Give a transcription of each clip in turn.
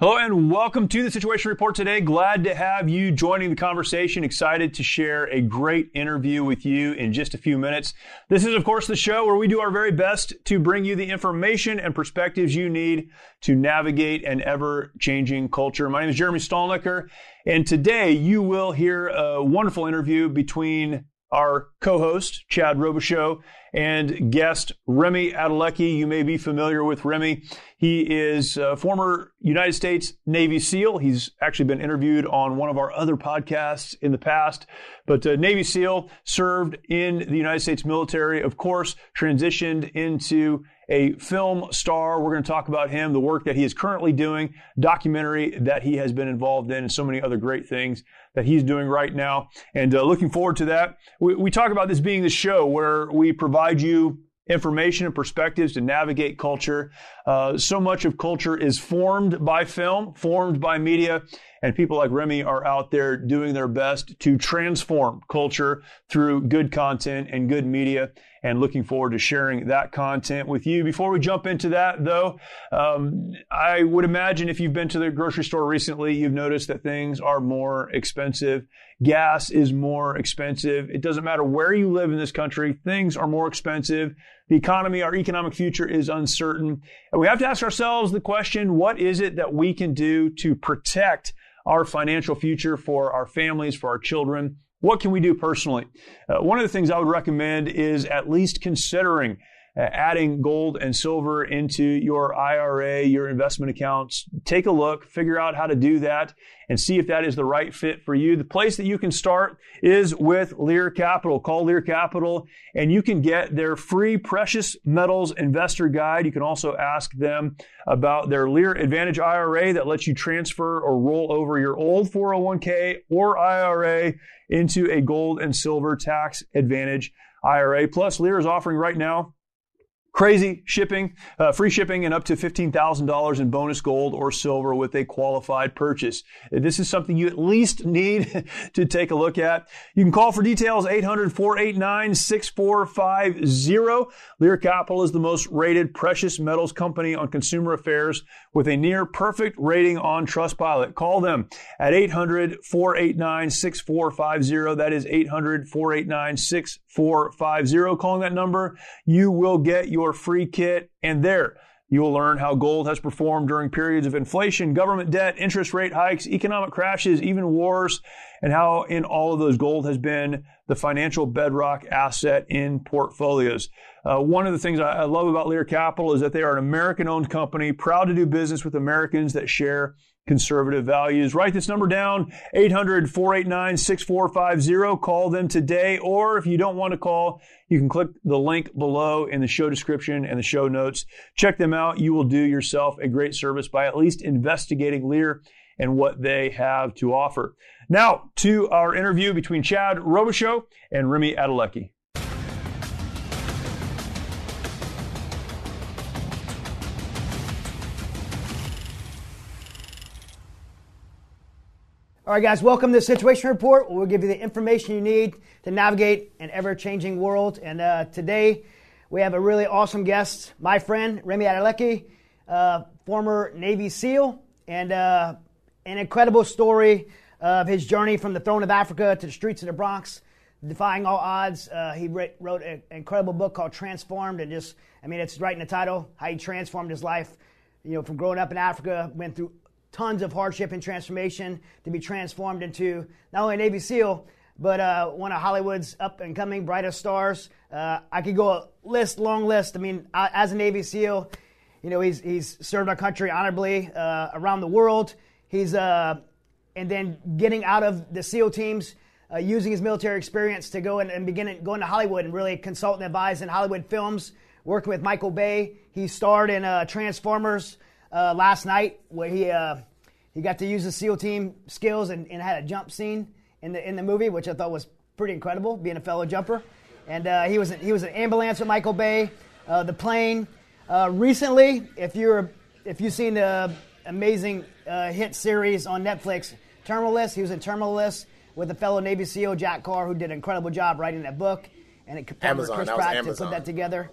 Hello and welcome to the Situation Report today. Glad to have you joining the conversation. Excited to share a great interview with you in just a few minutes. This is, of course, the show where we do our very best to bring you the information and perspectives you need to navigate an ever changing culture. My name is Jeremy Stalnecker, and today you will hear a wonderful interview between our co-host Chad Robichaux and guest Remi Adeleke. You may be familiar with Remi. He is a former United States Navy SEAL. He's actually been interviewed on one of our other podcasts in the past. But uh, Navy SEAL served in the United States military, of course, transitioned into a film star. We're going to talk about him, the work that he is currently doing, documentary that he has been involved in, and so many other great things that he's doing right now. And uh, looking forward to that. We, we talk about this being the show where we provide you information and perspectives to navigate culture. Uh, so much of culture is formed by film, formed by media, and people like Remi are out there doing their best to transform culture through good content and good media. And looking forward to sharing that content with you. Before we jump into that, though, um, I would imagine if you've been to the grocery store recently, you've noticed that things are more expensive. Gas is more expensive. It doesn't matter where you live in this country, things are more expensive. The economy, our economic future is uncertain. And we have to ask ourselves the question, what is it that we can do to protect our financial future for our families, for our children? What can we do personally? Uh, one of the things I would recommend is at least considering Uh, adding gold and silver into your IRA, your investment accounts. Take a look, figure out how to do that, and see if that is the right fit for you. The place that you can start is with Lear Capital. Call Lear Capital and you can get their free precious metals investor guide. You can also ask them about their Lear Advantage IRA that lets you transfer or roll over your old 401k or IRA into a gold and silver tax advantage IRA. Plus, Lear is offering right now Crazy shipping, uh, free shipping, and up to $15,000 in bonus gold or silver with a qualified purchase. This is something you at least need to take a look at. You can call for details 800 489 6450. Lear Capital is the most rated precious metals company on consumer affairs with a near perfect rating on Trustpilot. Call them at 800 489 6450. That is 800 489 6450. Calling that number, you will get your free kit, and there you will learn how gold has performed during periods of inflation, government debt, interest rate hikes, economic crashes, even wars, and how in all of those gold has been the financial bedrock asset in portfolios. Uh, one of the things I love about Lear Capital is that they are an American owned company, proud to do business with Americans that share conservative values. Write this number down 800 489 6450. Call them today. Or if you don't want to call, you can click the link below in the show description and the show notes. Check them out. You will do yourself a great service by at least investigating Lear and what they have to offer. Now to our interview between Chad Robichaux and Remi Adeleke. All right, guys, welcome to the Situation Report. We'll give you the information you need to navigate an ever changing world. And uh, today we have a really awesome guest, my friend, Remi Adeleke, uh, former Navy SEAL, and uh, an incredible story of his journey from the throne of Africa to the streets of the Bronx, defying all odds. Uh, he wrote an incredible book called Transformed, and just, I mean, it's right in the title, how he transformed his life. You know, from growing up in Africa, went through tons of hardship and transformation to be transformed into not only a Navy SEAL, but uh, one of Hollywood's up and coming brightest stars. Uh, I could go a list, long list. I mean, as a Navy SEAL, you know, he's, he's served our country honorably uh, around the world. He's, uh, and then getting out of the SEAL teams, uh, using his military experience to go in and begin going to Hollywood and really consult and advise in Hollywood films, working with Michael Bay. He starred in uh, Transformers uh, last night where he uh, he got to use the SEAL team skills and, and had a jump scene in the in the movie, which I thought was pretty incredible, being a fellow jumper. And uh, he was he was an ambulance with Michael Bay, uh, the plane. Uh, recently, if you're if you've seen the amazing uh, hit series on Netflix, Terminal List, he was in Terminal List with a fellow Navy SEAL, Jack Carr, who did an incredible job writing that book. And it Amazon, Chris Pratt to put that together.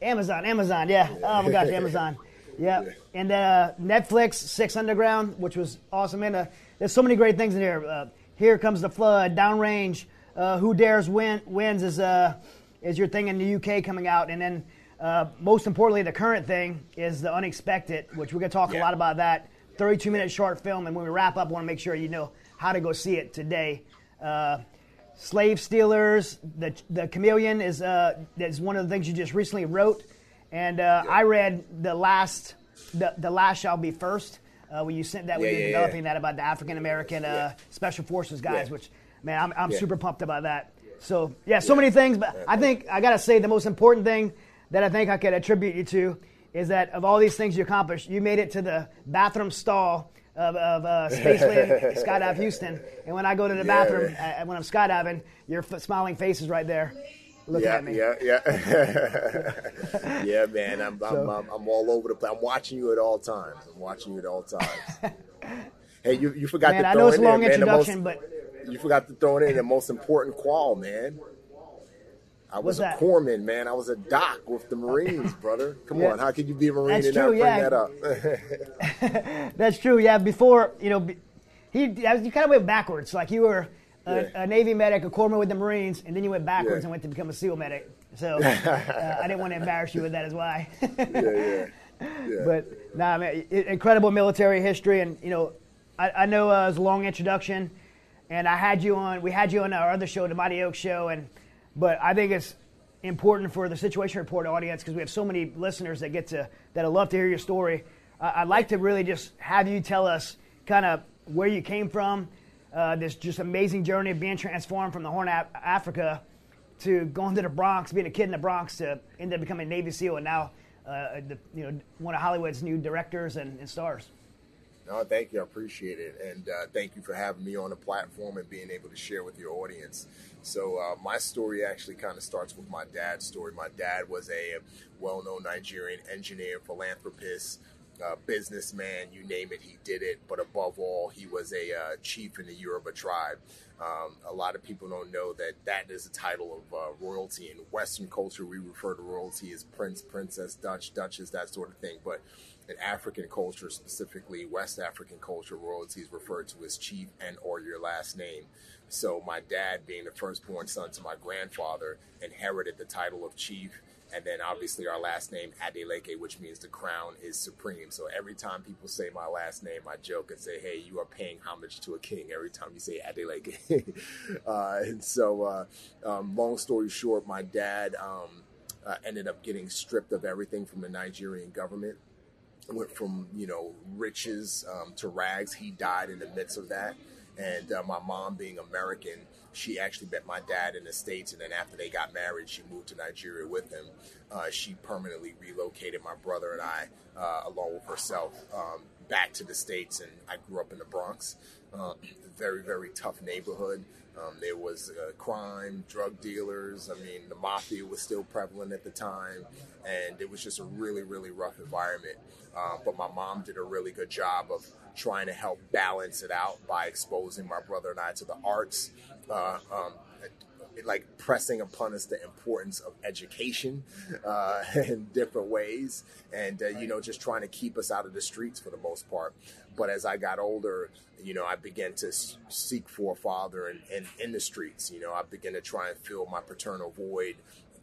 Amazon, Amazon, yeah. Oh my gosh, Amazon. Yeah. And uh, Netflix, Six Underground, which was awesome. And uh, there's so many great things in here. Uh, here comes the flood, downrange. Uh, Who dares win wins is uh, is your thing in the UK coming out, and then uh, most importantly, the current thing is the unexpected, which we're gonna talk a lot about that. 32 minute short film, and when we wrap up, I want to make sure you know how to go see it today. Uh, Slave Stealers, the the Chameleon is uh, is one of the things you just recently wrote, and uh, I read the last the the last shall be first. Uh, when you sent that, when Yeah, you were yeah, developing yeah. that about the African American uh, Special Forces guys, Yeah. which man, I'm I'm Yeah. super pumped about that. So yeah, so many things, but I think I gotta say the most important thing that I think I could attribute you to is that of all these things you accomplished, you made it to the bathroom stall of, of uh, Spaceland Skydive Houston. And when I go to the Yeah, bathroom man. uh, when I'm skydiving, your f- smiling face is right there, looking yeah, at me. yeah, yeah, yeah, man. I'm, I'm, I'm, I'm all over the place. I'm watching you at all times. I'm watching you at all times. hey, you, you forgot Man, to I throw know it's in a long there, man, the most- but you forgot to throw in the most important qual, man. I was a corpsman, man. I was a doc with the Marines, brother. Come Yeah. on, how could you be a Marine That's and true, not bring yeah. that up? That's true. Yeah, before you know, he you kind of went backwards. Like you were a, Yeah. a Navy medic, a corpsman with the Marines, and then you went backwards Yeah. and went to become a SEAL medic. So uh, I didn't want to embarrass you with that as why. yeah, yeah. but nah, man, incredible military history, and you know, I, I know uh, it was a long introduction, and I had you on. We had you on our other show, the Mighty Oak Show, and but I think it's important for the Situation Report audience because we have so many listeners that get to that love to hear your story. I I'd like to really just have you tell us kind of where you came from, uh, this just amazing journey of being transformed from the Horn of Africa to going to the Bronx, being a kid in the Bronx, to end up becoming a Navy SEAL, and now uh, the, you know one of Hollywood's new directors and, and stars. No, thank you. I appreciate it. And uh, thank you for having me on the platform and being able to share with your audience. So, uh, my story actually kind of starts with my dad's story. My dad was a well known Nigerian engineer, philanthropist, uh, businessman, you name it, he did it. But above all, he was a uh, chief in the Yoruba tribe. Um, a lot of people don't know that that is a title of uh, royalty. In Western culture, we refer to royalty as prince, princess, Dutch, duchess, that sort of thing. But in African culture, specifically West African culture, royalty is referred to as chief and or your last name. So my dad, being the firstborn son to my grandfather, inherited the title of chief. And then obviously our last name, Adeleke, which means the crown is supreme. So every time people say my last name, I joke and say, hey, you are paying homage to a king every time you say Adeleke. uh, and so, uh, um, long story short, my dad um, uh, ended up getting stripped of everything from the Nigerian government went from you know riches um, to rags. He died in the midst of that, and uh, my mom, being American, she actually met my dad in the states, and then after they got married, she moved to Nigeria with him. Uh, she permanently relocated my brother and I, uh, along with herself, um, back to the states, and I grew up in the Bronx. Uh, very very tough neighborhood. Um, there was uh, crime, drug dealers. I mean, the mafia was still prevalent at the time, and it was just a really, really rough environment. Uh, but my mom did a really good job of trying to help balance it out by exposing my brother and I to the arts. Uh, um, like pressing upon us the importance of education uh, in different ways, and uh, you know, just trying to keep us out of the streets for the most part. But as I got older, you know, I began to seek for a father in, in, in the streets. You know, I began to try and fill my paternal void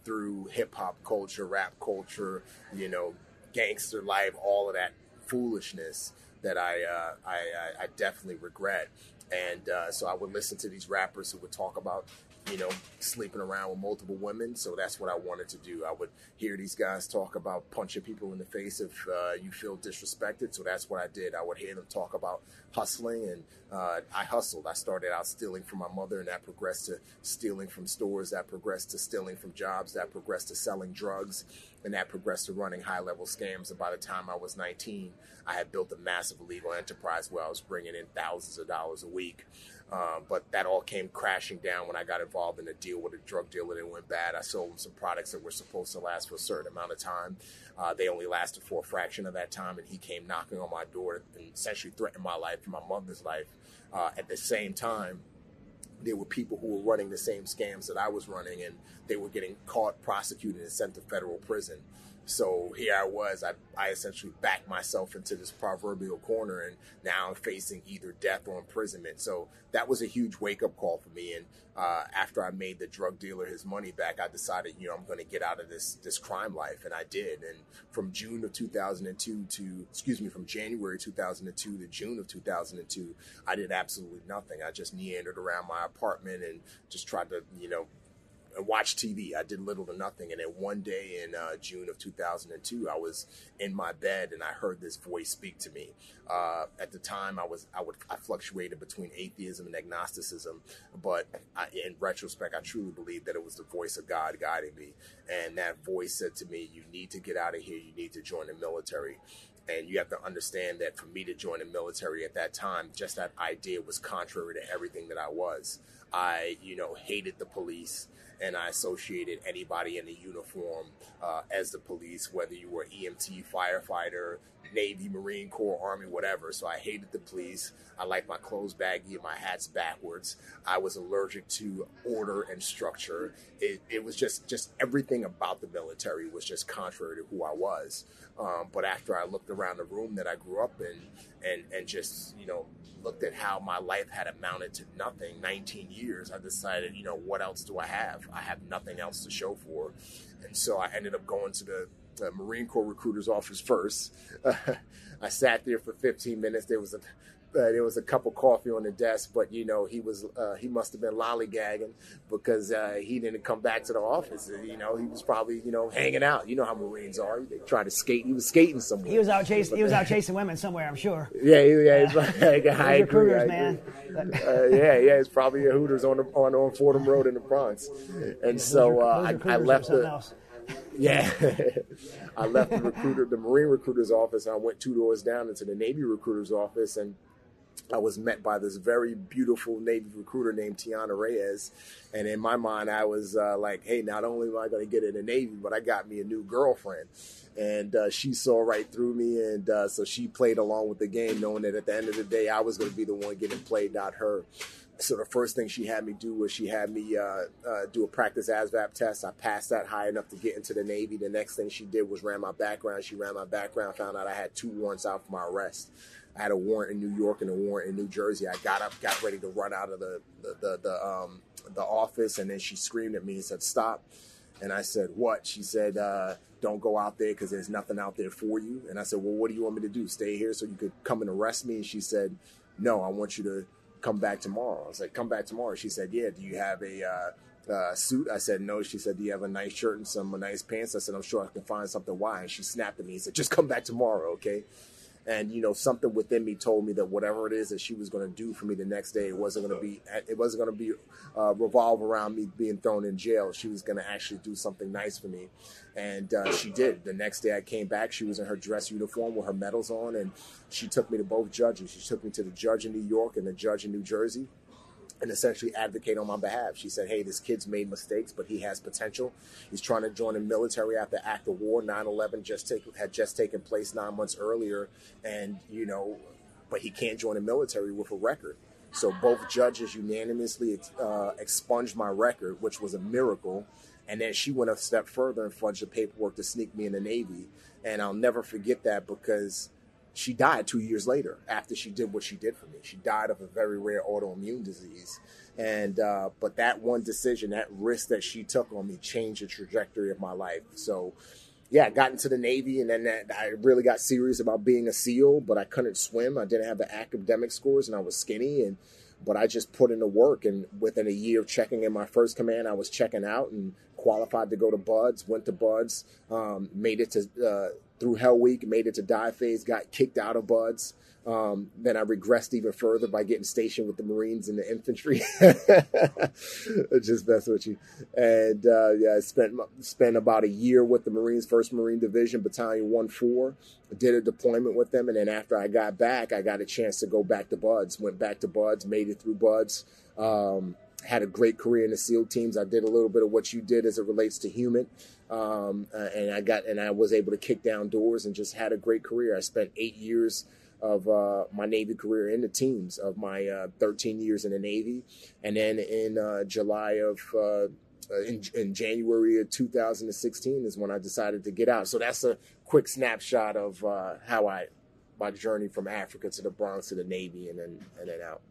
through hip hop culture, rap culture, you know, gangster life, all of that foolishness that I uh, I, I, I definitely regret. And uh, so I would listen to these rappers who would talk about, you know, sleeping around with multiple women. So that's what I wanted to do. I would hear these guys talk about punching people in the face if uh, you feel disrespected. So that's what I did. I would hear them talk about hustling, and uh, I hustled. I started out stealing from my mother, and that progressed to stealing from stores. That progressed to stealing from jobs. That progressed to selling drugs. and that progressed to running high level scams. And by the time I was 19, I had built a massive illegal enterprise where I was bringing in thousands of dollars a week. Um, but that all came crashing down when I got involved in a deal with a drug dealer that went bad. I sold him some products that were supposed to last for a certain amount of time. Uh, they only lasted for a fraction of that time, and he came knocking on my door and essentially threatened my life and my mother's life. Uh, at the same time, there were people who were running the same scams that I was running, and they were getting caught, prosecuted, and sent to federal prison. So here I was, I, I essentially backed myself into this proverbial corner, and now I'm facing either death or imprisonment. So that was a huge wake up call for me. And uh, after I made the drug dealer his money back, I decided, you know, I'm going to get out of this this crime life, and I did. And from June of 2002 to, excuse me, from January 2002 to June of 2002, I did absolutely nothing. I just meandered around my apartment and just tried to, you know, and watch TV. I did little to nothing. And then one day in uh, June of 2002, I was in my bed and I heard this voice speak to me. Uh, at the time, I was I would I fluctuated between atheism and agnosticism, but I, in retrospect, I truly believe that it was the voice of God guiding me. And that voice said to me, "You need to get out of here. You need to join the military." And you have to understand that for me to join the military at that time, just that idea was contrary to everything that I was. I, you know, hated the police and I associated anybody in a uniform uh, as the police, whether you were EMT, firefighter, Navy, Marine Corps, Army, whatever. So I hated the police. I liked my clothes baggy and my hats backwards. I was allergic to order and structure. It, it was just just everything about the military was just contrary to who I was. Um, but after I looked around the room that I grew up in, and and just you know looked at how my life had amounted to nothing 19 years i decided you know what else do i have i have nothing else to show for and so i ended up going to the, the marine corps recruiter's office first i sat there for 15 minutes there was a uh, there was a cup of coffee on the desk, but you know he was uh, he must have been lollygagging because uh, he didn't come back to the office. You know he was probably you know hanging out. You know how Marines are; they try to skate. He was skating somewhere. He was out chasing. He was out chasing women somewhere. I'm sure. Yeah, yeah, yeah. Like, I agree, man. Uh, yeah, yeah. It's probably a Hooters on the, on on Fordham Road in the Bronx, and so uh, I, I left the. Else. Yeah, I left the recruiter, the Marine recruiter's office, and I went two doors down into the Navy recruiter's office, and I was met by this very beautiful Navy recruiter named Tiana Reyes. And in my mind, I was uh, like, hey, not only am I going to get in the Navy, but I got me a new girlfriend. And uh, she saw right through me. And uh, so she played along with the game, knowing that at the end of the day, I was going to be the one getting played, not her. So the first thing she had me do was she had me uh, uh, do a practice ASVAB test. I passed that high enough to get into the Navy. The next thing she did was ran my background. She ran my background, found out I had two warrants out for my arrest. I had a warrant in New York and a warrant in New Jersey. I got up, got ready to run out of the the the, the, um, the office, and then she screamed at me and said, "Stop!" And I said, "What?" She said, uh, "Don't go out there because there's nothing out there for you." And I said, "Well, what do you want me to do? Stay here so you could come and arrest me?" And she said, "No, I want you to come back tomorrow." I like, "Come back tomorrow." She said, "Yeah. Do you have a uh, uh, suit?" I said, "No." She said, "Do you have a nice shirt and some nice pants?" I said, "I'm sure I can find something." Why? And she snapped at me and said, "Just come back tomorrow, okay?" And you know something within me told me that whatever it is that she was going to do for me the next day it wasn't going to be it wasn't going to be uh, revolve around me being thrown in jail. She was going to actually do something nice for me. And uh, she did. The next day i came back she was in her dress uniform with her medals on and she took me to both judges. She took me to the judge in new york and the judge in new jersey and essentially advocate on my behalf. She said, Hey, this kid's made mistakes, but he has potential. He's trying to join the military after act of war. 9 11 just had just taken place nine months earlier. And, you know, but he can't join the military with a record. So both judges unanimously uh, expunged my record, which was a miracle. And then she went a step further and fudged the paperwork to sneak me in the Navy. And I'll never forget that because she died two years later after she did what she did for me. She died of a very rare autoimmune disease. And, uh, but that one decision, that risk that she took on me changed the trajectory of my life. So, yeah, I got into the Navy and then that, I really got serious about being a SEAL, but I couldn't swim. I didn't have the academic scores and I was skinny and, but I just put in the work. And within a year of checking in my first command, I was checking out and qualified to go to BUD/S, went to BUD/S, um, made it to, uh, through Hell Week, made it to dive phase, got kicked out of BUD/S. Um, then I regressed even further by getting stationed with the Marines and the infantry. Just mess with you. And uh, yeah, I spent spent about a year with the Marines, First Marine Division, Battalion One Four. Did a deployment with them, and then after I got back, I got a chance to go back to BUD/S. Went back to BUD/S, made it through BUD/S. Um, had a great career in the SEAL teams. I did a little bit of what you did as it relates to human, um, uh, and I got and I was able to kick down doors and just had a great career. I spent eight years of uh, my Navy career in the teams of my uh, 13 years in the Navy, and then in uh, July of uh, uh, in, in, January of 2016 is when I decided to get out. So that's a quick snapshot of how I my journey from Africa to the Bronx to the Navy and then and then out.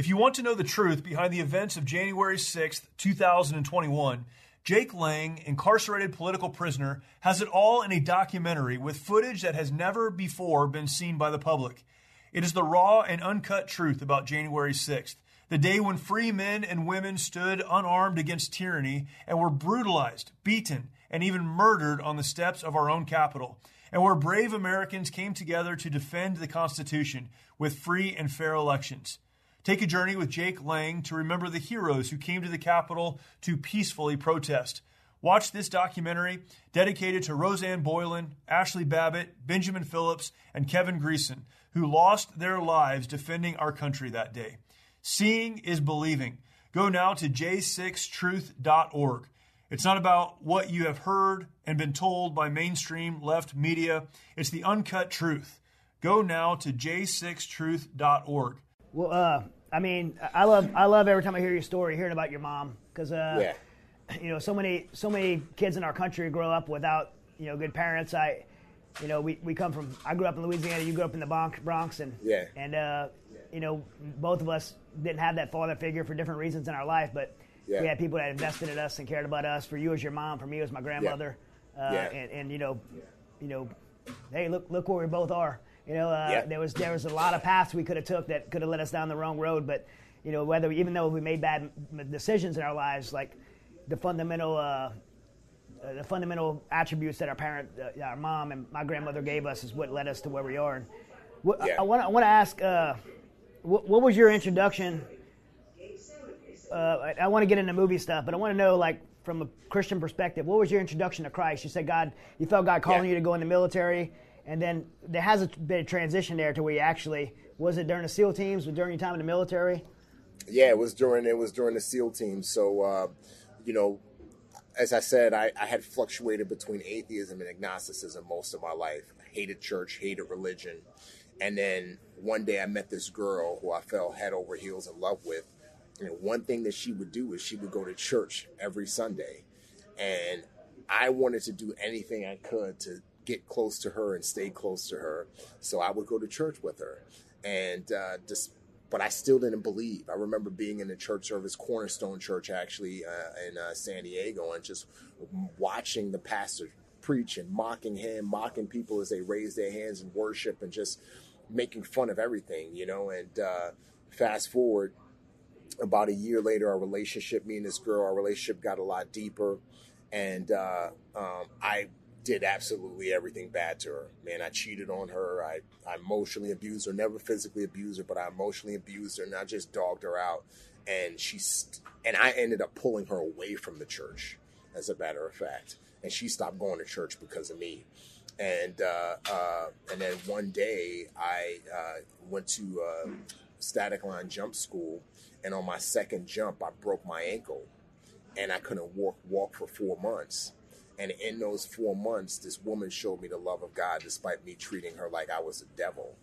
If you want to know the truth behind the events of January 6th, 2021, Jake Lang, incarcerated political prisoner, has it all in a documentary with footage that has never before been seen by the public. It is the raw and uncut truth about January 6th, the day when free men and women stood unarmed against tyranny and were brutalized, beaten, and even murdered on the steps of our own capitol, and where brave Americans came together to defend the Constitution with free and fair elections. Take a journey with Jake Lang to remember the heroes who came to the Capitol to peacefully protest. Watch this documentary dedicated to Rosanne Boyland, Ashley Babbitt, Benjamin Phillips, and Kevin Greeson, who lost their lives defending our country that day. Seeing is believing. Go now to j6truth.org. It's not about what you have heard and been told by mainstream left media, it's the uncut truth. Go now to j6truth.org. Well, uh, I mean, I love I love every time I hear your story, hearing about your mom, because uh, yeah. you know, so many so many kids in our country grow up without you know good parents. I, you know, we, we come from. I grew up in Louisiana. You grew up in the Bronx, and yeah, and uh, you know, both of us didn't have that father figure for different reasons in our life, but yeah. we had people that invested in us and cared about us. For you as your mom, for me as my grandmother, yeah. Uh, yeah. And, and you know, you know, hey, look look where we both are. You know, uh, yeah. there was there was a lot of paths we could have took that could have led us down the wrong road. But you know, whether even though we made bad decisions in our lives, like the fundamental uh, uh, the fundamental attributes that our parent, uh, our mom, and my grandmother gave us is what led us to where we are. And what, yeah. I want I want to ask, uh, what, what, was your introduction? Uh, I, I want to get into movie stuff, but I want to know like from a Christian perspective, what was your introduction to Christ? You said God, you felt God calling yeah. you to go in the military and then there has a bit of transition there to where you actually was it during the SEAL teams, or during your time in the military? Yeah, it was during it was during the SEAL teams. So, uh, you know, as I said, I, I, had fluctuated between atheism and agnosticism most of my life. I hated church, hated religion, and then one day I met this girl who I fell head over heels in love with. And one thing that she would do is she would go to church every Sunday, and I wanted to do anything I could to get close to her and stay close to her. So I would go to church with her, and uh, just. But I still didn't believe. I remember being in the church service, Cornerstone Church, actually uh, in uh, San Diego, and just watching the pastor preach and mocking him, mocking people as they raise their hands in worship, and just making fun of everything, you know. And uh, fast forward, about a year later, our relationship, me and this girl, our relationship got a lot deeper, and uh, um, I did absolutely everything bad to her. Man, I cheated on her. I, I emotionally abused her. Never physically abused her, but I emotionally abused her, and I just dogged her out. And she's and I ended up pulling her away from the church, as a matter of fact. And she stopped going to church because of me. And uh, uh, and then one day I uh, went to uh, static line jump school, and on my second jump I broke my ankle, and I couldn't walk walk for four months and in those four months, this woman showed me the love of God despite me treating her like I was a devil.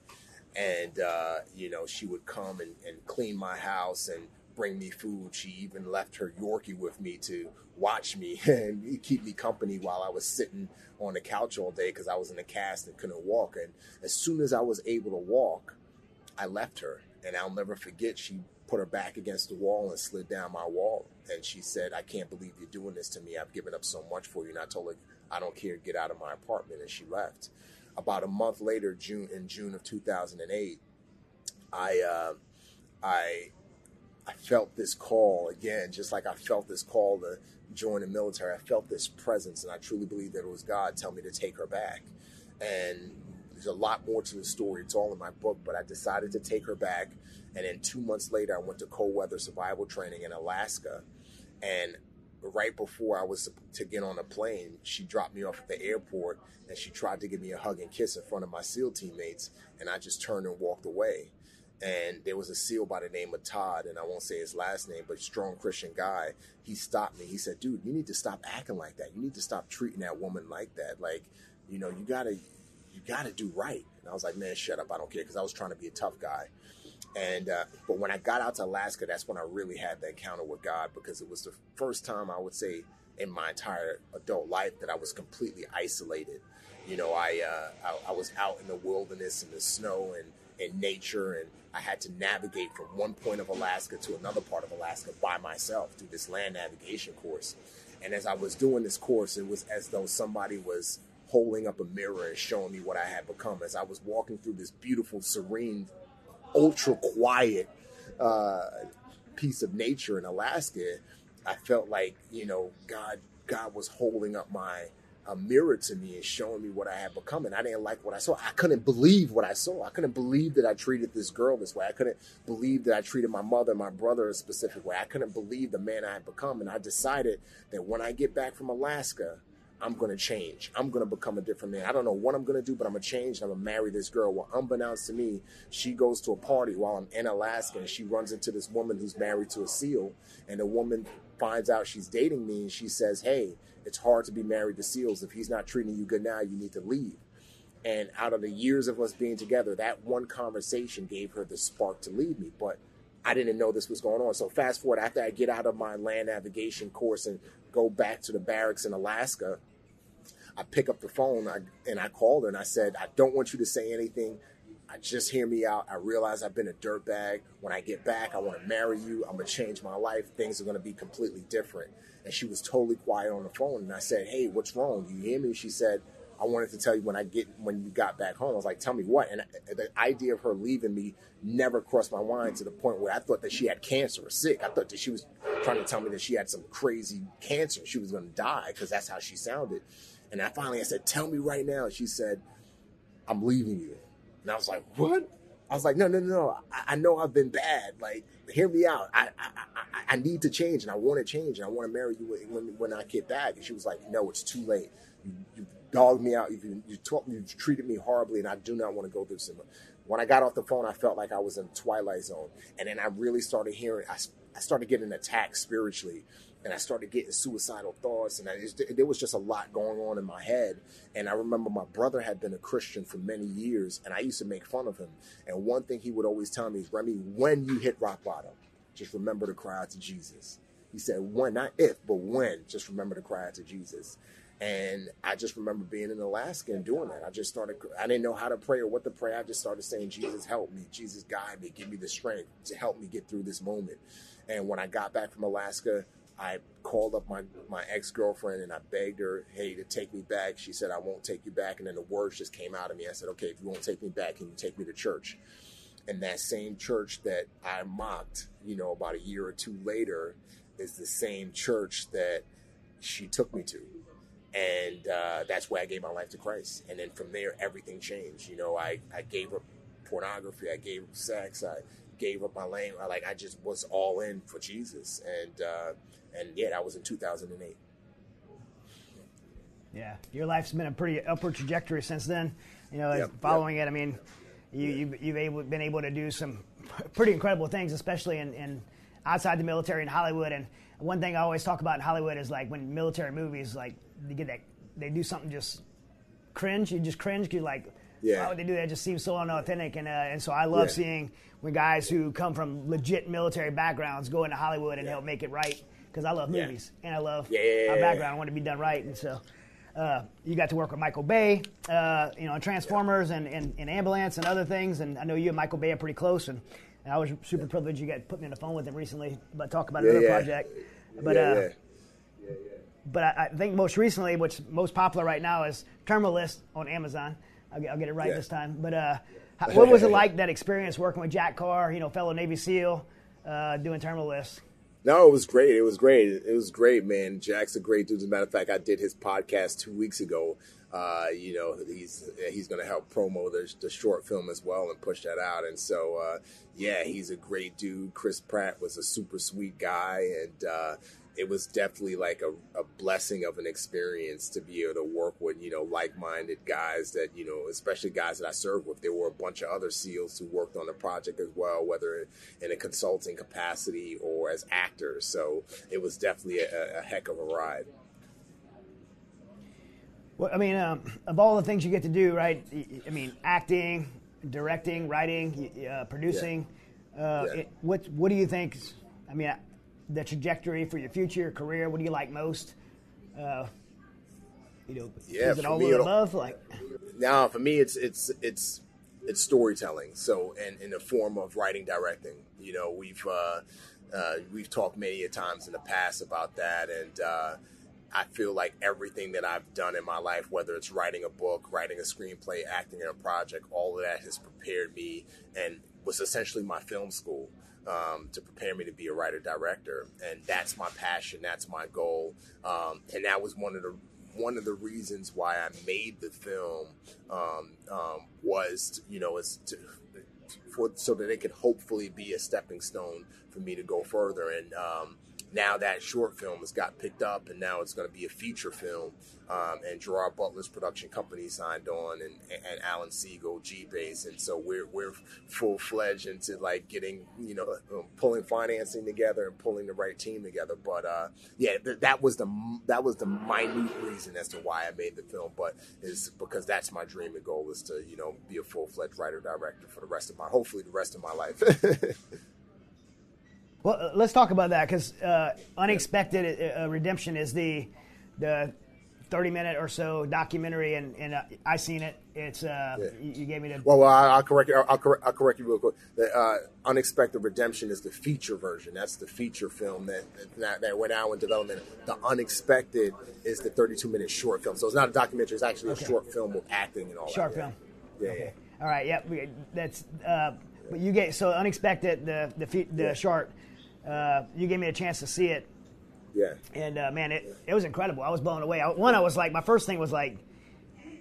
And, uh, you know, she would come and, and clean my house and bring me food. She even left her Yorkie with me to watch me and keep me company while I was sitting on the couch all day because I was in a cast and couldn't walk. And as soon as I was able to walk, I left her. And I'll never forget, she put her back against the wall and slid down my wall. And she said, I can't believe you're doing this to me. I've given up so much for you. And I told her, I don't care, get out of my apartment. And she left. About a month later, June in June of 2008, I, uh, I, I felt this call again, just like I felt this call to join the military. I felt this presence, and I truly believe that it was God telling me to take her back. And there's a lot more to the story. It's all in my book, but I decided to take her back. And then two months later, I went to cold weather survival training in Alaska. And right before I was to get on a plane, she dropped me off at the airport and she tried to give me a hug and kiss in front of my SEAL teammates. And I just turned and walked away and there was a SEAL by the name of Todd, and I won't say his last name, but strong Christian guy. He stopped me. He said, "Dude, you need to stop acting like that. You need to stop treating that woman like that. Like, you know, you gotta, you gotta do right." And I was like, "Man, shut up. I don't care," because I was trying to be a tough guy. And uh, but when I got out to Alaska, that's when I really had that encounter with God because it was the first time I would say in my entire adult life that I was completely isolated. You know, I, uh, I, I was out in the wilderness and the snow and in nature and I had to navigate from one point of Alaska to another part of Alaska by myself through this land navigation course. And as I was doing this course, it was as though somebody was holding up a mirror and showing me what I had become. As I was walking through this beautiful, serene, ultra quiet uh, piece of nature in Alaska, I felt like you know God God was holding up my a mirror to me and showing me what I had become. And I didn't like what I saw. I couldn't believe what I saw. I couldn't believe that I treated this girl this way. I couldn't believe that I treated my mother, my brother a specific way. I couldn't believe the man I had become. And I decided that when I get back from Alaska, I'm going to change. I'm going to become a different man. I don't know what I'm going to do, but I'm going to change. I'm going to marry this girl. Well, unbeknownst to me, she goes to a party while I'm in Alaska and she runs into this woman who's married to a SEAL. And the woman finds out she's dating me and she says, Hey, it's hard to be married to SEALs. If he's not treating you good now, you need to leave. And out of the years of us being together, that one conversation gave her the spark to leave me. But I didn't know this was going on. So fast forward after I get out of my land navigation course and go back to the barracks in Alaska, I pick up the phone and I called her and I said, I don't want you to say anything. I just hear me out. I realize I've been a dirtbag. When I get back, I want to marry you. I'm going to change my life. Things are going to be completely different. And she was totally quiet on the phone. And I said, Hey, what's wrong? You hear me? She said, I wanted to tell you when I get when you got back home. I was like, tell me what. And the idea of her leaving me never crossed my mind to the point where I thought that she had cancer or sick. I thought that she was trying to tell me that she had some crazy cancer. She was going to die because that's how she sounded. And I finally I said, tell me right now. She said, I'm leaving you. And I was like, what? I was like, no, no, no, no. I, I know I've been bad. Like, hear me out. I, I, I, I need to change, and I want to change, and I want to marry you when, when I get back. And she was like, no, it's too late. You, you dogged me out. You, you, taught, you treated me horribly, and I do not want to go through this. When I got off the phone, I felt like I was in Twilight Zone, and then I really started hearing. I, I started getting attacked spiritually and I started getting suicidal thoughts, and I just, there was just a lot going on in my head. And I remember my brother had been a Christian for many years, and I used to make fun of him. And one thing he would always tell me is, Remi, when you hit rock bottom, just remember to cry out to Jesus. He said, when, not if, but when, just remember to cry out to Jesus. And I just remember being in Alaska and doing that. I just started, I didn't know how to pray or what to pray. I just started saying, Jesus, help me. Jesus, guide me. Give me the strength to help me get through this moment. And when I got back from Alaska, I called up my, my ex girlfriend and I begged her, hey, to take me back. She said, I won't take you back. And then the words just came out of me. I said, okay, if you won't take me back, can you take me to church? And that same church that I mocked, you know, about a year or two later is the same church that she took me to. And uh, that's where I gave my life to Christ. And then from there, everything changed. You know, I, I gave up pornography, I gave up sex, I gave up my lane. Like I just was all in for Jesus. And, uh, and yeah, that was in 2008. Yeah, your life's been a pretty upward trajectory since then. You know, yep, following yep. it, I mean, you, you've, you've able, been able to do some pretty incredible things, especially in, in outside the military in Hollywood. And one thing I always talk about in Hollywood is like when military movies, like they get that, they do something just cringe. You just cringe. You like, yeah. why would they do that? It just seems so unauthentic. And uh, and so I love yeah. seeing when guys who come from legit military backgrounds go into Hollywood and yeah. help make it right because I love movies and I love yeah, our background. I want to be done right, and so uh, you got to work with Michael Bay, uh, you know, Transformers and, and, and, Ambulance and other things. And I know you and Michael Bay are pretty close, and, and I was super privileged you got put me on the phone with him recently, but talk about another project. But uh, but I, I, think most recently, what's most popular right now is Terminal List on Amazon. I'll, I'll get it right this time. But uh, what was it like that experience working with Jack Carr, you know, fellow Navy SEAL? uh, doing terminal list? No, it was great. It was great. It was great, man. Jack's a great dude. As a matter of fact, I did his podcast two weeks ago. Uh, you know, he's he's going to help promo the, the short film as well and push that out. And so, uh, yeah, he's a great dude. Chris Pratt was a super sweet guy, and uh, it was definitely like a, a, blessing of an experience to be able to work with you know like-minded guys that you know especially guys that i served with there were a bunch of other seals who worked on the project as well whether in a consulting capacity or as actors so it was definitely a, a heck of a ride well i mean um, of all the things you get to do right i mean acting directing writing uh, producing yeah. Uh, yeah. It, what what do you think i mean the trajectory for your future career? What do you like most? Uh, you know, yeah, is it all of the above? Like, now for me, it's it's it's it's storytelling. So, in in the form of writing, directing. You know, we've uh, uh, we've talked many a times in the past about that, and uh, I feel like everything that I've done in my life, whether it's writing a book, writing a screenplay, acting in a project, all of that has prepared me and was essentially my film school um, to prepare me to be a writer director, and that's my passion. That's my goal, um, and that was one of the one of the reasons why I made the film um, um was you know is to, for so that it could hopefully be a stepping stone for me to go further. And um, now that short film has got picked up and now it's going to be a feature film. Um, and Gerard Butler's production company signed on, and, and Alan Siegel, G Base, and so we're we're full fledged into like getting you know um, pulling financing together and pulling the right team together. But uh, yeah, th- that was the that was the minute reason as to why I made the film. But is because that's my dream and goal is to you know be a full fledged writer director for the rest of my hopefully the rest of my life. Well, uh, let's talk about that because uh, unexpected uh, redemption is the the 30 minute or so documentary, and, and uh, I seen it. It's uh, yeah. you, you, gave me the well. well I'll, correct you. I'll, correct, I'll correct you real quick. The uh, unexpected redemption is the feature version. That's the feature film that that, that went out in development. The unexpected is the 32 minute short film. So it's not a documentary. It's actually okay. a short film with acting and all. Short that. film. Yeah. Okay. yeah. All right. Yep. Yeah, that's. but you get so unexpected the the the short uh, you gave me a chance to see it. Yeah. And uh, man, it, it was incredible. I was blown away. I, one, I was like, my first thing was like,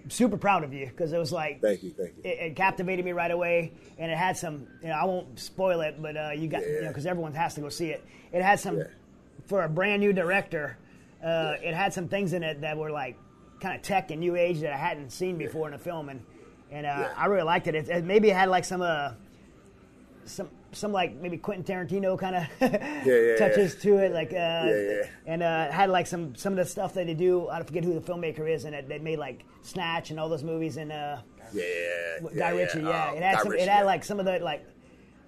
super proud of you because it was like, thank you, thank you. It, it, captivated me right away, and it had some. You know, I won't spoil it, but uh, you got yeah. you know because everyone has to go see it. It had some yeah. for a brand new director. Uh, yeah. It had some things in it that were like kind of tech and new age that I hadn't seen before in a film, and and uh, I really liked it. it. it. Maybe it had like some uh, some some like maybe Quentin Tarantino kind of yeah, yeah, touches yeah. to it, like uh, and uh, had like some some of the stuff that they do. I don't forget who the filmmaker is, and it, they made like Snatch and all those movies and uh, yeah, Guy Ritchie. Yeah, um, it had some. Ritchie, it had like some of the like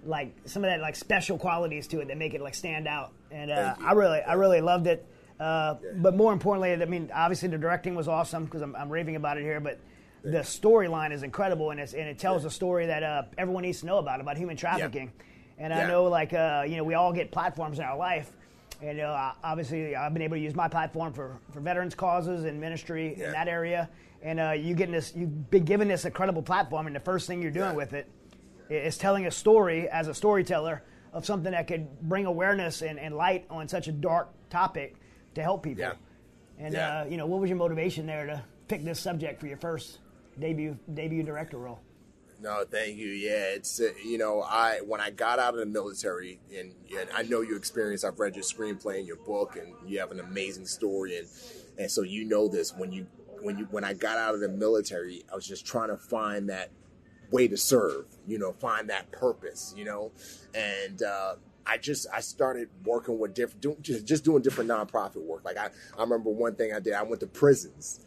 like some of that like special qualities to it that make it like stand out. And uh, I really I really loved it. Uh, but more importantly, I mean, obviously the directing was awesome because I'm, I'm raving about it here, but the storyline is incredible and, and it tells yeah. a story that uh, everyone needs to know about about human trafficking. Yeah. And yeah. I know, like, uh, you know, we all get platforms in our life. And uh, obviously, I've been able to use my platform for, for veterans causes and ministry yeah. in that area. And uh, you getting this, you've been given this incredible platform, and the first thing you're doing yeah. with it is telling a story as a storyteller of something that could bring awareness and, and light on such a dark topic to help people. Yeah. And uh, you know, what was your motivation there to pick this subject for your first debut debut director role? No, thank you. Yeah, it's uh, you know I when I got out of the military and, and I know your experience. I've read your screenplay and your book, and you have an amazing story, and and so you know this when you when you when I got out of the military, I was just trying to find that way to serve. You know, find that purpose. You know, and. Uh, I just I started working with different, do, just, just doing different nonprofit work. Like I, I remember one thing I did. I went to prisons,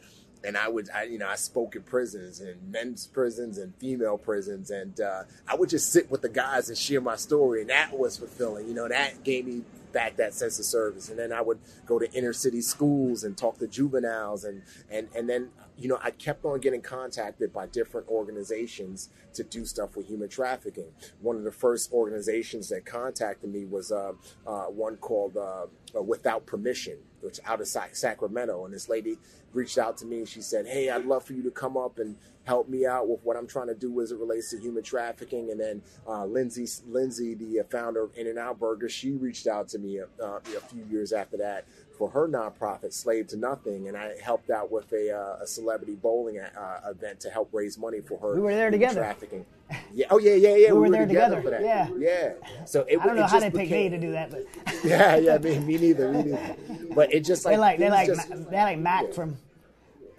and I would, I, you know, I spoke in prisons and men's prisons and female prisons, and uh, I would just sit with the guys and share my story, and that was fulfilling. You know, that gave me back that sense of service. And then I would go to inner city schools and talk to juveniles, and and and then you know I kept on getting contacted by different organizations to do stuff with human trafficking. One of the first organizations that contacted me was uh, uh, one called uh, Without Permission which out of Sacramento. And this lady reached out to me and she said, "Hey, I'd love for you to come up and help me out with what I'm trying to do as it relates to human trafficking." And then uh, Lynsi, Lynsi, the founder of In-N-Out Burger, she reached out to me a, uh, a few years after that for her nonprofit, Slave to Nothing, and I helped out with a, uh, a celebrity bowling uh, event to help raise money for her. We were there together. Trafficking. Yeah. Oh yeah, yeah, yeah. We, we were, there together. together. Yeah. Yeah. So it, I don't know how they picked me to do that, but yeah, yeah, me, me neither, me neither. But it just like they like they like just, they like Mac yeah. from.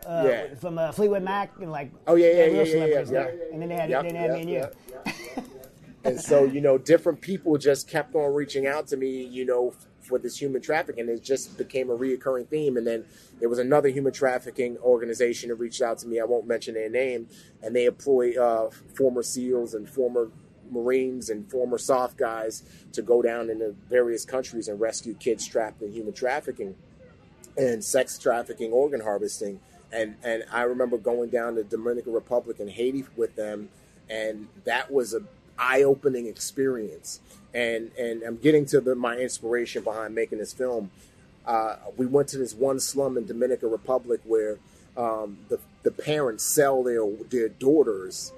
Uh, yeah. From uh, Fleetwood Mac and like oh yeah yeah yeah yeah, yeah, yeah, and then they had yep, then they had yep, me and you. Yep. and so you know different people just kept on reaching out to me you know for this human trafficking. It just became a reoccurring theme. And then there was another human trafficking organization that reached out to me. I won't mention their name, and they employ uh, former SEALs and former Marines and former soft guys to go down into various countries and rescue kids trapped in human trafficking and sex trafficking, organ harvesting. And and I remember going down to Dominican Republic and Haiti with them, and that was a eye-opening experience and and I'm getting to the, my inspiration behind making this film. Uh, we went to this one slum in Dominican Republic where um, the the parents sell their their daughters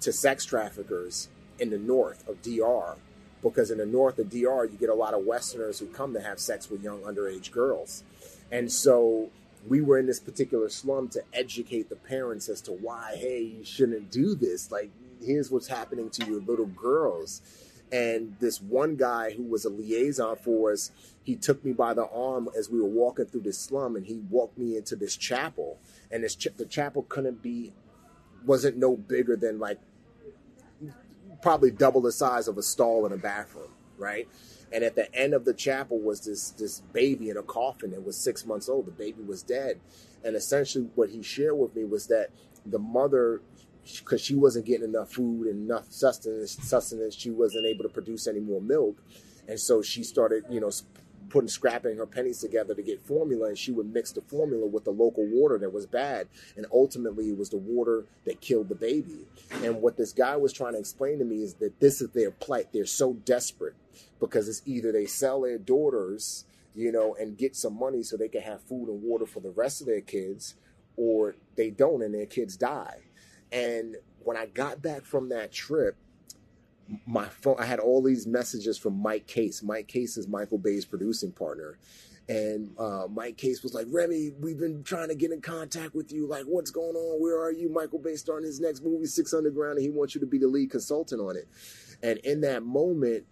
to sex traffickers in the north of DR because in the north of DR you get a lot of Westerners who come to have sex with young underage girls, and so we were in this particular slum to educate the parents as to why hey you shouldn't do this. Like here's what's happening to your little girls and this one guy who was a liaison for us, he took me by the arm as we were walking through this slum, and he walked me into this chapel. And this ch- the chapel couldn't be, wasn't no bigger than like probably double the size of a stall in a bathroom, right? And at the end of the chapel was this this baby in a coffin that was six months old. The baby was dead, and essentially what he shared with me was that the mother because she wasn't getting enough food and enough sustenance, sustenance, she wasn't able to produce any more milk, and so she started, you know, putting scrapping her pennies together to get formula, and she would mix the formula with the local water that was bad, and ultimately it was the water that killed the baby. And what this guy was trying to explain to me is that this is their plight. They're so desperate because it's either they sell their daughters, you know, and get some money so they can have food and water for the rest of their kids, or they don't and their kids die and when I got back from that trip, my phone, I had all these messages from Mike Case. Mike Case is Michael Bay's producing partner. And uh, Mike Case was like, Remi, we've been trying to get in contact with you. Like, what's going on? Where are you? Michael Bay starting his next movie, Six Underground, and he wants you to be the lead consultant on it. And in that moment,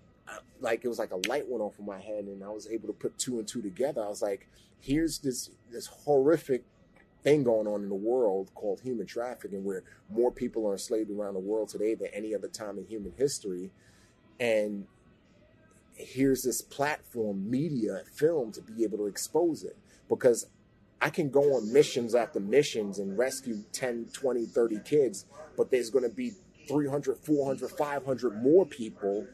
like it was like a light went off in my head, and I was able to put two and two together. I was like, here's this this horrific thing going on in the world called human trafficking, where more people are enslaved around the world today than any other time in human history. And here's this platform, media, film to be able to expose it. Because I can go on missions after missions and rescue 10, 20, 30 kids, but there's going to be 300, 400, 500 more people,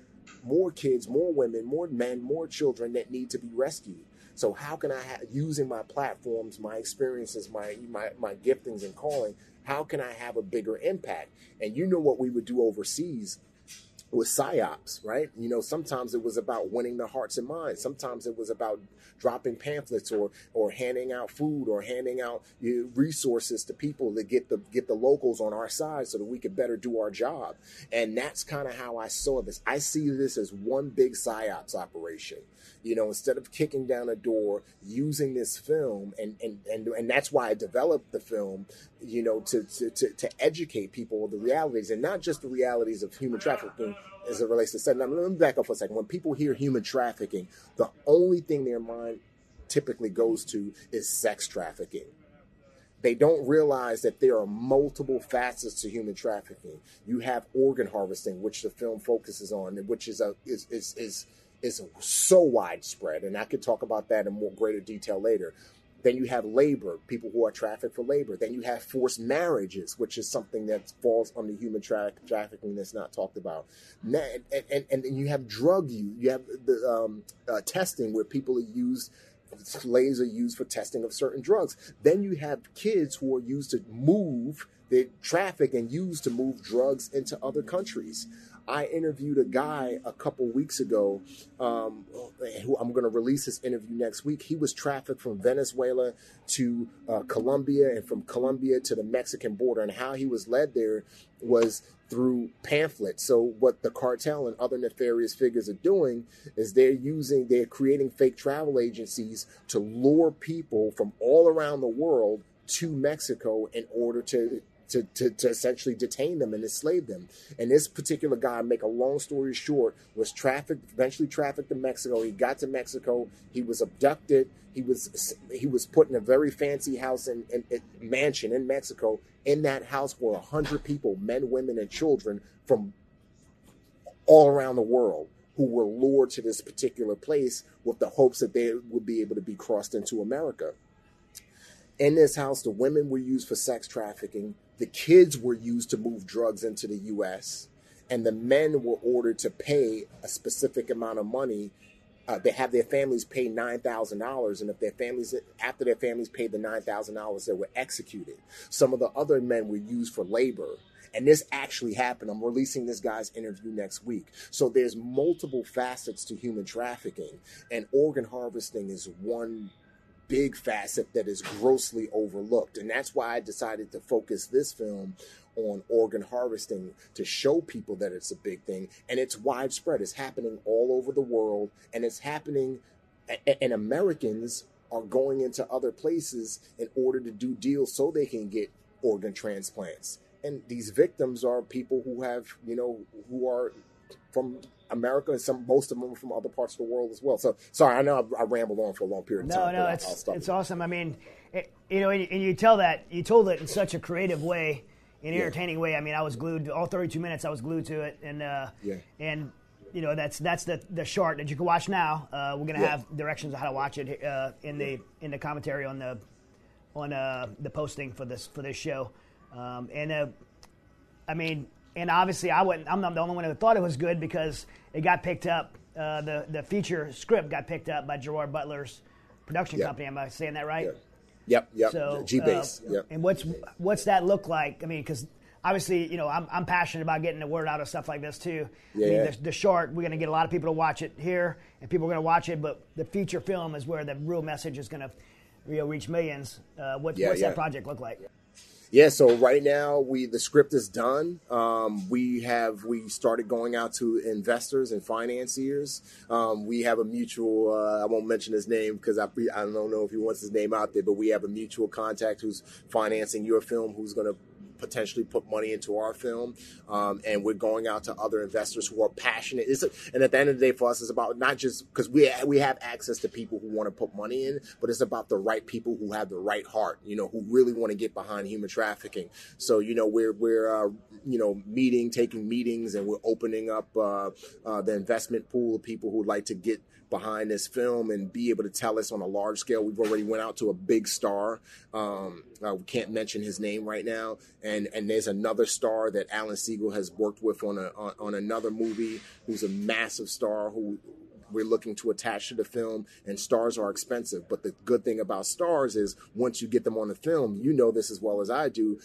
more kids, more women, more men, more children that need to be rescued. So how can I, ha- using my platforms, my experiences, my, my my giftings and calling, how can I have a bigger impact? And you know what we would do overseas with psyops, right? You know, sometimes it was about winning the hearts and minds. Sometimes it was about dropping pamphlets or or handing out food or handing out you know, resources to people to get the get the locals on our side so that we could better do our job. And that's kind of how I saw this. I see this as one big psyops operation. You know, instead of kicking down a door, using this film, and and and, and that's why I developed the film. You know, to to to, to educate people of the realities, and not just the realities of human trafficking as it relates to sex. Now, let me back up for a second. When people hear human trafficking, the only thing their mind typically goes to is sex trafficking they don't realize that there are multiple facets to human trafficking. You have organ harvesting, which the film focuses on, which is a is is is is so widespread, and I could talk about that in more greater detail later. Then you have labor, people who are trafficked for labor. Then you have forced marriages, which is something that falls under human tra- trafficking that's not talked about. And, and, and, you have drug use. You have the um, uh, testing where people are used slaves are used for testing of certain drugs. Then you have kids who are used to move, they traffic and use to move drugs into other countries. I interviewed a guy a couple weeks ago um, who I'm going to release his interview next week. He was trafficked from Venezuela to uh, Colombia and from Colombia to the Mexican border, and how he was led there was through pamphlets. So what the cartel and other nefarious figures are doing is they're using, they're creating fake travel agencies to lure people from all around the world to Mexico in order to to, to, to, essentially detain them and enslave them. And this particular guy, make a long story short, was trafficked, eventually trafficked to Mexico. He got to Mexico. He was abducted. He was he was put in a very fancy house and mansion in Mexico. In that house were a hundred people, men, women, and children from all around the world who were lured to this particular place with the hopes that they would be able to be crossed into America. In this house, the women were used for sex trafficking, the kids were used to move drugs into the US, and the men were ordered to pay a specific amount of money. Uh, they have their families pay nine thousand dollars, and if their families, after their families paid the nine thousand dollars, they were executed. Some of the other men were used for labor, and this actually happened. I'm releasing this guy's interview next week. So there's multiple facets to human trafficking, and organ harvesting is one big facet that is grossly overlooked. And that's why I decided to focus this film on organ harvesting to show people that it's a big thing and it's widespread. It's happening all over the world and it's happening and Americans are going into other places in order to do deals so they can get organ transplants. And these victims are people who have, you know, who are from America and some most of them from other parts of the world as well. So sorry, I know I, I rambled on for a long period of no, time. No, no, it's it's awesome. I mean, it, you know, and, and, you tell that you told it in such a creative way, an entertaining yeah. way. I mean, I was glued all 32 minutes. I was glued to it, and uh, yeah, and you know that's that's the the short that you can watch now. Uh, we're gonna yeah. have directions on how to watch it uh, in the in the commentary on the on uh, the posting for this for this show, um, and uh, I mean and obviously I wouldn't. I'm not the only one who thought it was good because it got picked up. Uh, the the feature script got picked up by Gerard Butler's production yep. company. Am I saying that right? Yep. Yep. So G base. Uh, yep. And what's what's that look like? I mean, because obviously, you know, I'm, I'm passionate about getting the word out of stuff like this too. Yeah. I mean, the, the short, we're going to get a lot of people to watch it here, and people are going to watch it. But the feature film is where the real message is going to, you know, reach millions. Uh, what, yeah, what's yeah. that project look like? Yeah, so right now we the script is done. Um, we have we started going out to investors and financiers. Um, we have a mutual. Uh, I won't mention his name because I I don't know if he wants his name out there, but we have a mutual contact who's financing your film, who's going to potentially put money into our film. Um, and we're going out to other investors who are passionate. A, and at the end of the day, for us, it's about not just because we we have access to people who want to put money in, but it's about the right people who have the right heart. You know, who really want to get behind human trafficking. So you know, we're we're uh, you know meeting, taking meetings, and we're opening up uh, uh, the investment pool of people who would like to get behind this film and be able to tell us on a large scale. We've already went out to a big star. Um, uh, we can't mention his name right now, and and there's another star that Alan Siegel has worked with on a on, on another movie, who's a massive star who we're looking to attach to the film and stars are expensive but the good thing about stars is once you get them on the film you know this as well as i do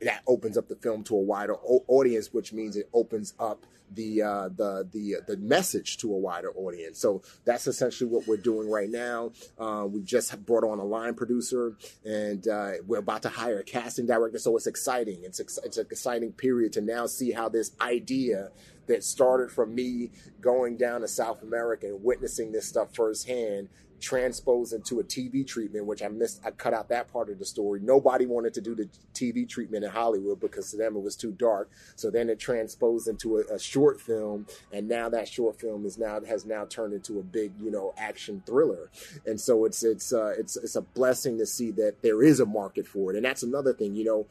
that opens up the film to a wider audience which means it opens up the uh, the the the message to a wider audience. So that's essentially what we're doing right now. Uh, we just brought on a line producer, and uh, we're about to hire a casting director. So it's exciting. It's it's an exciting period to now see how this idea that started from me going down to South America and witnessing this stuff firsthand transposed into a TV treatment, which I missed. I cut out that part of the story. Nobody wanted to do the TV treatment in Hollywood because to them it was too dark. So then it transposed into a, a short film, and now that short film is now has now turned into a big, you know, action thriller. And so it's it's uh, it's it's a blessing to see that there is a market for it. And that's another thing, you know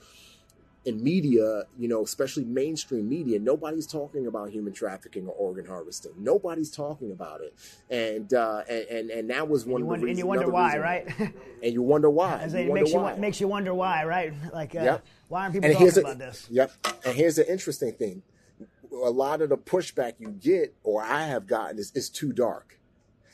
in media, you know, especially mainstream media, nobody's talking about human trafficking or organ harvesting. Nobody's talking about it, and uh, and, and and that was one and of the reasons. And you wonder why, right? and you wonder why. You it makes why. you makes you wonder why, right? Like, uh, yep. why aren't people and talking a, about this? Yep. And here's the interesting thing: a lot of the pushback you get, or I have gotten, is it's too dark.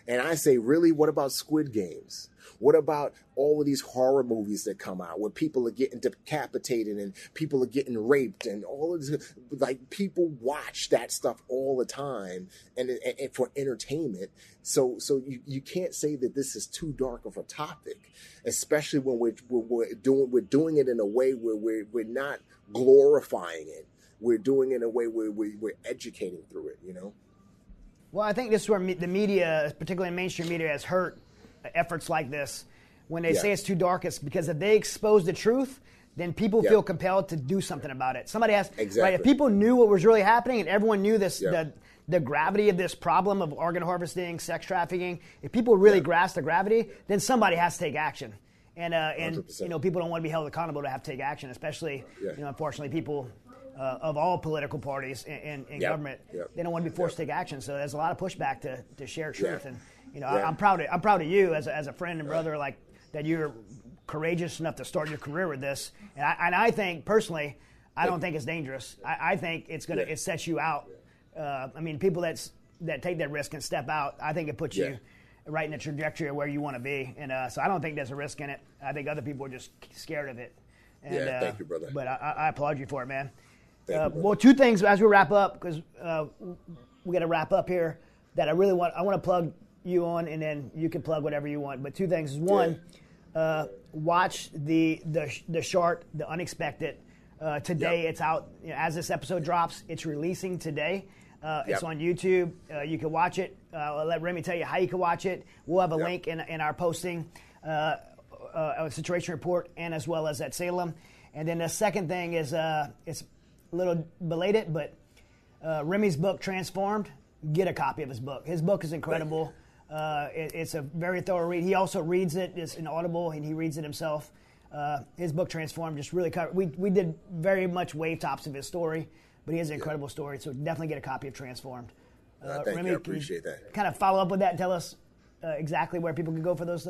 And I say, really, what about Squid Games? What about all of these horror movies that come out where people are getting decapitated and people are getting raped and all of this? Like people watch that stuff all the time and, and, and for entertainment. So so you, you can't say that this is too dark of a topic, especially when we're, we're doing we're doing it in a way where we're we're not glorifying it. We're doing it in a way where we, we're educating through it. You know. Well, I think this is where me, the media, particularly mainstream media, has hurt efforts like this. When they Yeah. say it's too dark, it's because if they expose the truth, then people feel compelled to do something about it. Somebody has right. If people knew what was really happening and everyone knew this, the the gravity of this problem of organ harvesting, sex trafficking, if people really Yeah. grasp the gravity, then somebody has to take action. And uh, and 100%. you know people don't want to be held accountable to have to take action, especially Yeah. you know unfortunately people uh, of all political parties and, and, and Yep. government Yep. they don't want to be forced Yep. to take action. So there's a lot of pushback to, to share truth. Yeah. And you know, I, Yeah. I'm proud of I'm proud of you as a, as a friend and brother, like that you're courageous enough to start your career with this. And I, and I think personally, I don't think it's dangerous. I, I think it's gonna Yeah. it sets you out. Uh, I mean, people that's that take that risk and step out, I think it puts Yeah. you right in the trajectory of where you want to be. And uh, so I don't think there's a risk in it. I think other people are just scared of it. And, Yeah, uh, thank you, brother. But I, I I applaud you for it, man. Uh, you, well, two things as we wrap up because uh, we got to wrap up here. That I really want. I want to plug you on, and then you can plug whatever you want. But two things is one, uh, watch the the the short, the unexpected. Uh, today Yep. it's out. You know, as this episode drops, it's releasing today. Uh, It's Yep. on YouTube. Uh, you can watch it. Uh, I'll let Remi tell you how you can watch it. We'll have a Yep. link in, in our posting, uh, uh, a situation report, and as well as at Salem. And then the second thing is uh, it's a little belated, but uh, Remi's book, Transformed, get a copy of his book. His book is incredible. Uh, it, it's a very thorough read. He also reads it. It's an Audible, and he reads it himself. Uh, his book, Transformed, just really covered. We, we did very much wave tops of his story, but he has an incredible story. So definitely get a copy of Transformed. Uh, thank you. I appreciate that. Kind of follow up with that and tell us uh, exactly where people can go for those.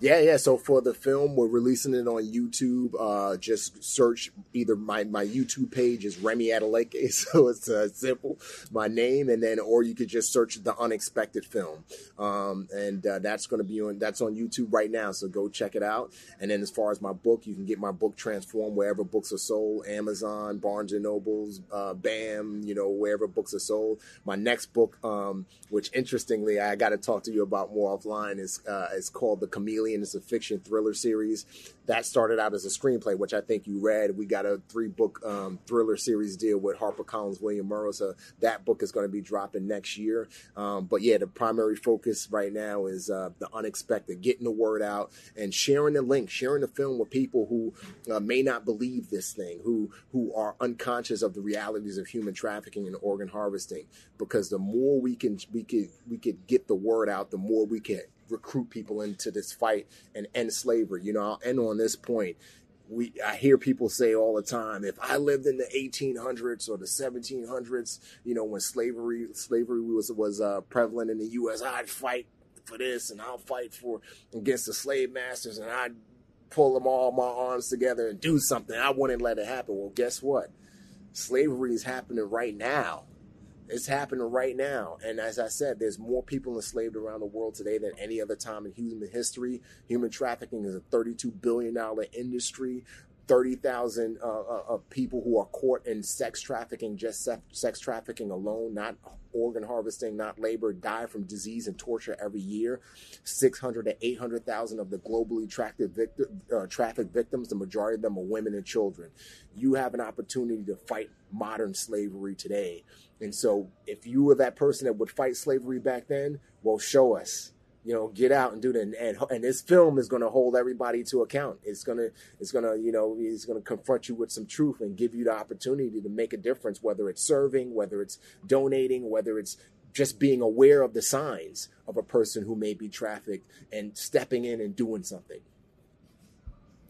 Yeah, yeah. So for the film, we're releasing it on YouTube. Uh, just search either my, my YouTube page is Remi Adeleke, so it's uh, simple, my name, and then or you could just search the Unexpected Film, um, and uh, that's going to be on that's on YouTube right now. So go check it out. And then as far as my book, you can get my book Transform wherever books are sold, Amazon, Barnes and Nobles, uh, Bam, you know wherever books are sold. My next book, um, which interestingly I got to talk to you about more offline, is uh, is called The Chameleon. It's a fiction thriller series that started out as a screenplay, which I think you read. We got a three book um, thriller series deal with HarperCollins, William Morrow. So that book is going to be dropping next year. Um, but yeah, the primary focus right now is uh, the unexpected, getting the word out and sharing the link, sharing the film with people who uh, may not believe this thing, who who are unconscious of the realities of human trafficking and organ harvesting. Because the more we can we could we could get the word out, the more we can recruit people into this fight and end slavery. You know, I'll end on this point. We, I hear people say all the time, if I lived in the 1800s or the 1700s, you know, when slavery slavery was was uh, prevalent in the U.S., I'd fight for this and I'll fight for against the slave masters and I'd pull them all my arms together and do something. I wouldn't let it happen. Well, guess what? Slavery is happening right now. It's happening right now. And as I said, there's more people enslaved around the world today than any other time in human history. Human trafficking is a $32 billion industry. 30,000 uh, uh, people who are caught in sex trafficking, just se- sex trafficking alone, not organ harvesting, not labor, die from disease and torture every year. 600 to 800,000 of the globally victim, uh, trafficked victims, the majority of them are women and children. You have an opportunity to fight modern slavery today. And so if you were that person that would fight slavery back then, well, show us you know, get out and do that. And, and, and this film is going to hold everybody to account. It's going to, it's going to, you know, it's going to confront you with some truth and give you the opportunity to make a difference, whether it's serving, whether it's donating, whether it's just being aware of the signs of a person who may be trafficked and stepping in and doing something.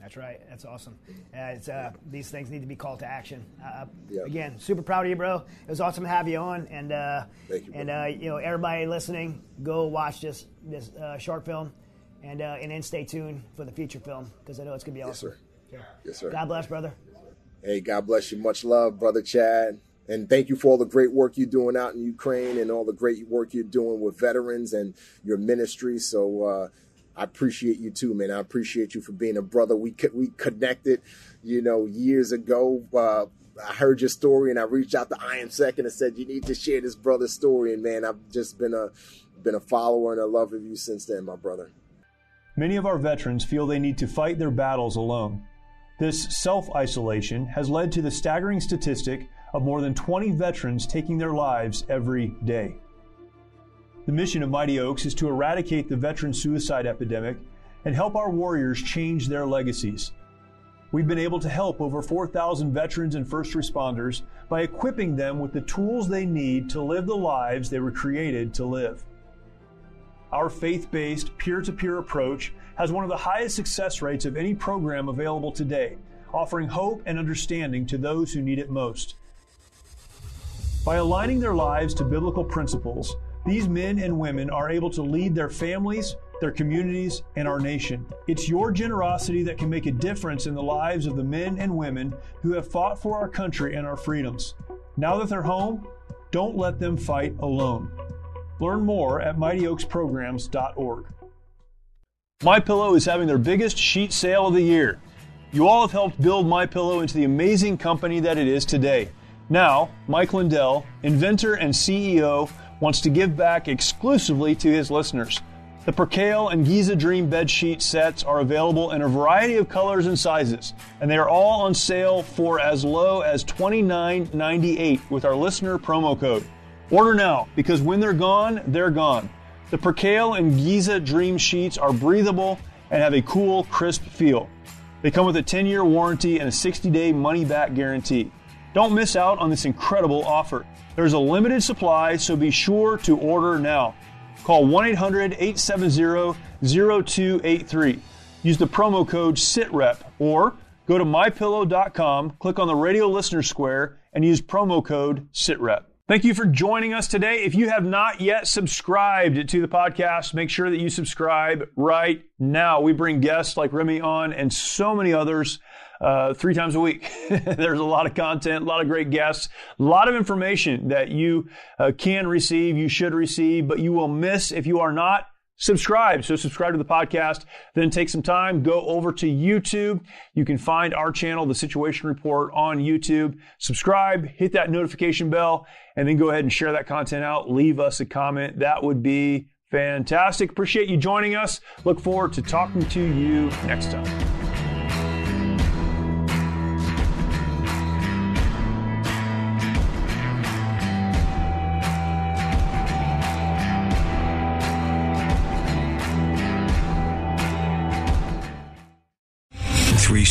That's right. That's awesome. Uh, it's, uh, these things need to be called to action. Uh, Yeah. Again, super proud of you, bro. It was awesome to have you on, and uh, Thank you, and uh, you know everybody listening, go watch this this uh, short film, and uh, and then stay tuned for the feature film because I know it's gonna be awesome. Yes, sir. Yes, sir. God bless, brother. Hey, God bless you. Much love, brother Chad. and thank you for all the great work you're doing out in Ukraine and all the great work you're doing with veterans and your ministry. So uh, I appreciate you too, man. I appreciate you for being a brother. We we connected, you know, years ago. Uh, I heard your story and I reached out to Iron Second and said you need to share this brother's story. And man, I've just been a been a follower and a lover of you since then, my brother. Many of our veterans feel they need to fight their battles alone. This self isolation has led to the staggering statistic of more than 20 veterans taking their lives every day. The mission of Mighty Oaks is to eradicate the veteran suicide epidemic and help our warriors change their legacies. We've been able to help over 4,000 veterans and first responders by equipping them with the tools they need to live the lives they were created to live. Our faith based, peer to peer approach has one of the highest success rates of any program available today, offering hope and understanding to those who need it most. By aligning their lives to biblical principles, these men and women are able to lead their families, their communities, and our nation. It's your generosity that can make a difference in the lives of the men and women who have fought for our country and our freedoms. Now that they're home, don't let them fight alone. Learn more at mightyoaksprograms.org. My Pillow is having their biggest sheet sale of the year. You all have helped build My Pillow into the amazing company that it is today. Now, Mike Lindell, inventor and CEO, wants to give back exclusively to his listeners. The Percale and Giza Dream bed sheet sets are available in a variety of colors and sizes, and they are all on sale for as low as $29.98 with our listener promo code. Order now because when they're gone, they're gone. The Percale and Giza Dream sheets are breathable and have a cool, crisp feel. They come with a 10 year warranty and a 60 day money back guarantee. Don't miss out on this incredible offer. There's a limited supply, so be sure to order now. Call 1 800 870 0283. Use the promo code SITREP or go to mypillow.com, click on the radio listener square, and use promo code SITREP. Thank you for joining us today. If you have not yet subscribed to the podcast, make sure that you subscribe right now. We bring guests like Remi on and so many others uh, three times a week. There's a lot of content, a lot of great guests, a lot of information that you uh, can receive, you should receive, but you will miss if you are not subscribe. So subscribe to the podcast, then take some time, go over to YouTube. You can find our channel, The Situation Report on YouTube. Subscribe, hit that notification bell, and then go ahead and share that content out. Leave us a comment. That would be fantastic. Appreciate you joining us. Look forward to talking to you next time.